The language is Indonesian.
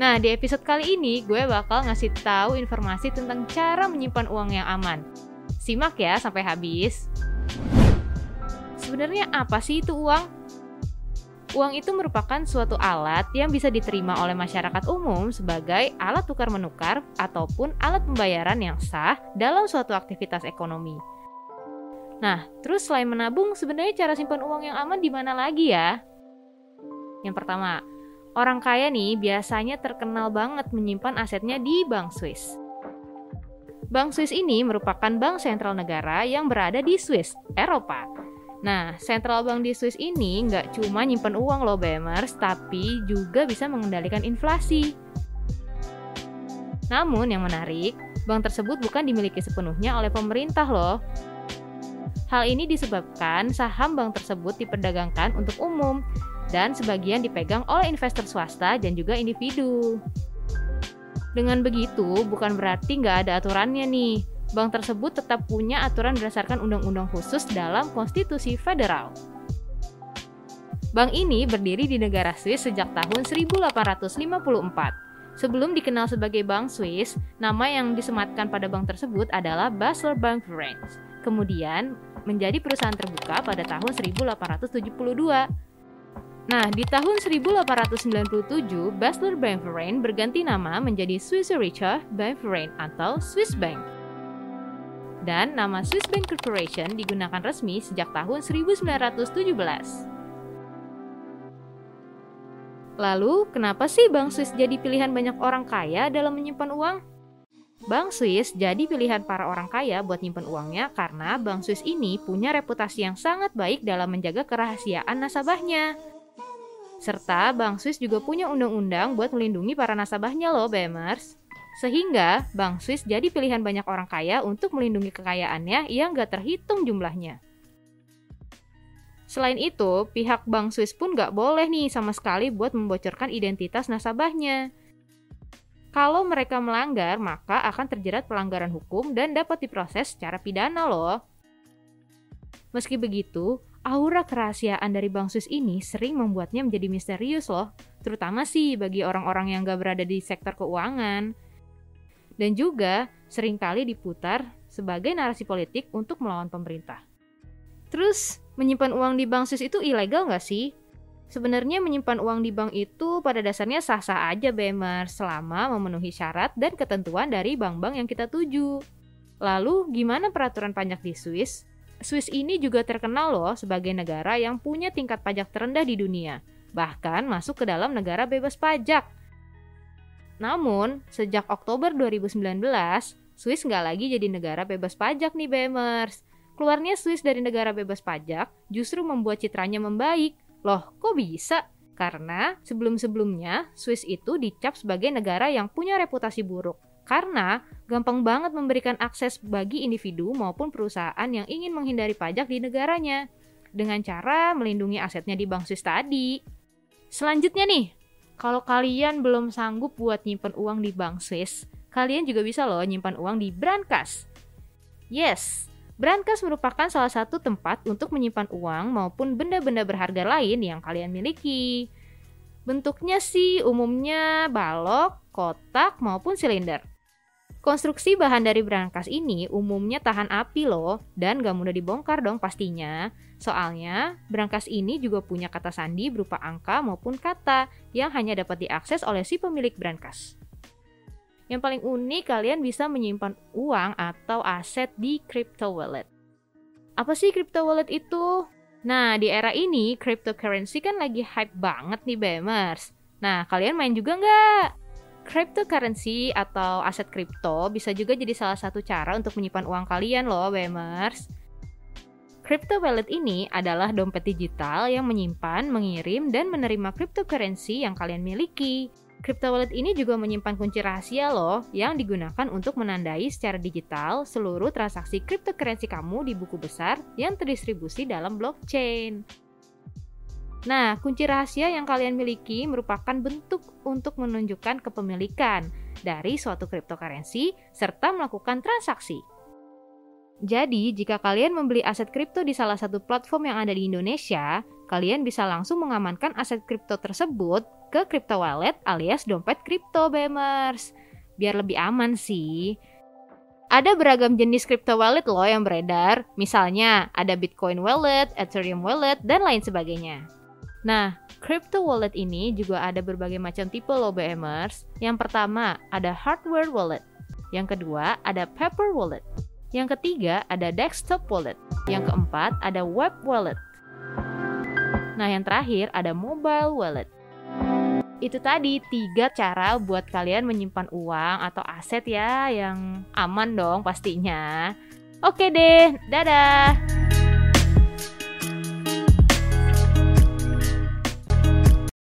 Nah, di episode kali ini gue bakal ngasih tahu informasi tentang cara menyimpan uang yang aman. Simak ya sampai habis. Sebenarnya apa sih itu uang? Uang itu merupakan suatu alat yang bisa diterima oleh masyarakat umum sebagai alat tukar menukar ataupun alat pembayaran yang sah dalam suatu aktivitas ekonomi. Nah, terus selain menabung, sebenarnya cara simpan uang yang aman di mana lagi ya? Yang pertama, orang kaya nih biasanya terkenal banget menyimpan asetnya di Bank Swiss. Bank Swiss ini merupakan bank sentral negara yang berada di Swiss, Eropa Nah, central bank di Swiss ini nggak cuma nyimpen uang loh BMers, tapi juga bisa mengendalikan inflasi. Namun yang menarik, bank tersebut bukan dimiliki sepenuhnya oleh pemerintah loh. Hal ini disebabkan saham bank tersebut diperdagangkan untuk umum dan sebagian dipegang oleh investor swasta dan juga individu. Dengan begitu, bukan berarti nggak ada aturannya nih, bank tersebut tetap punya aturan berdasarkan undang-undang khusus dalam konstitusi federal. Bank ini berdiri di negara Swiss sejak tahun 1854. Sebelum dikenal sebagai Bank Swiss, nama yang disematkan pada bank tersebut adalah Basler Bank France. Kemudian menjadi perusahaan terbuka pada tahun 1872. Nah, di tahun 1897, Basler France berganti nama menjadi Swiss Richard Bank France atau Swiss Bank dan nama Swiss Bank Corporation digunakan resmi sejak tahun 1917. Lalu, kenapa sih Bank Swiss jadi pilihan banyak orang kaya dalam menyimpan uang? Bank Swiss jadi pilihan para orang kaya buat nyimpan uangnya karena Bank Swiss ini punya reputasi yang sangat baik dalam menjaga kerahasiaan nasabahnya. Serta Bank Swiss juga punya undang-undang buat melindungi para nasabahnya loh, BMers. Sehingga Bank Swiss jadi pilihan banyak orang kaya untuk melindungi kekayaannya yang gak terhitung jumlahnya. Selain itu, pihak Bank Swiss pun gak boleh nih sama sekali buat membocorkan identitas nasabahnya. Kalau mereka melanggar, maka akan terjerat pelanggaran hukum dan dapat diproses secara pidana loh. Meski begitu, aura kerahasiaan dari Bank Swiss ini sering membuatnya menjadi misterius loh, terutama sih bagi orang-orang yang gak berada di sektor keuangan dan juga sering kali diputar sebagai narasi politik untuk melawan pemerintah. Terus, menyimpan uang di bank Swiss itu ilegal nggak sih? Sebenarnya menyimpan uang di bank itu pada dasarnya sah-sah aja Bemer selama memenuhi syarat dan ketentuan dari bank-bank yang kita tuju. Lalu, gimana peraturan pajak di Swiss? Swiss ini juga terkenal loh sebagai negara yang punya tingkat pajak terendah di dunia, bahkan masuk ke dalam negara bebas pajak. Namun, sejak Oktober 2019, Swiss nggak lagi jadi negara bebas pajak nih BMers. Keluarnya Swiss dari negara bebas pajak justru membuat citranya membaik. Loh, kok bisa? Karena sebelum-sebelumnya Swiss itu dicap sebagai negara yang punya reputasi buruk. Karena gampang banget memberikan akses bagi individu maupun perusahaan yang ingin menghindari pajak di negaranya. Dengan cara melindungi asetnya di bank Swiss tadi. Selanjutnya nih, kalau kalian belum sanggup buat nyimpan uang di bank Swiss, kalian juga bisa loh nyimpan uang di Brankas. Yes, Brankas merupakan salah satu tempat untuk menyimpan uang maupun benda-benda berharga lain yang kalian miliki. Bentuknya sih umumnya balok, kotak, maupun silinder. Konstruksi bahan dari brankas ini umumnya tahan api loh, dan gak mudah dibongkar dong pastinya. Soalnya, brankas ini juga punya kata sandi berupa angka maupun kata yang hanya dapat diakses oleh si pemilik brankas. Yang paling unik, kalian bisa menyimpan uang atau aset di crypto wallet. Apa sih crypto wallet itu? Nah, di era ini, cryptocurrency kan lagi hype banget nih, Bemers. Nah, kalian main juga nggak? Cryptocurrency atau aset kripto bisa juga jadi salah satu cara untuk menyimpan uang kalian loh, BMers. Crypto wallet ini adalah dompet digital yang menyimpan, mengirim, dan menerima cryptocurrency yang kalian miliki. Crypto wallet ini juga menyimpan kunci rahasia loh yang digunakan untuk menandai secara digital seluruh transaksi cryptocurrency kamu di buku besar yang terdistribusi dalam blockchain. Nah, kunci rahasia yang kalian miliki merupakan bentuk untuk menunjukkan kepemilikan dari suatu cryptocurrency serta melakukan transaksi. Jadi, jika kalian membeli aset kripto di salah satu platform yang ada di Indonesia, kalian bisa langsung mengamankan aset kripto tersebut ke crypto wallet alias dompet kripto BMers. Biar lebih aman sih. Ada beragam jenis crypto wallet loh yang beredar. Misalnya ada Bitcoin wallet, Ethereum wallet, dan lain sebagainya. Nah, crypto wallet ini juga ada berbagai macam tipe loh BMers. Yang pertama ada hardware wallet. Yang kedua ada paper wallet. Yang ketiga ada desktop wallet. Yang keempat ada web wallet. Nah, yang terakhir ada mobile wallet. Itu tadi tiga cara buat kalian menyimpan uang atau aset ya yang aman dong pastinya. Oke deh, dadah.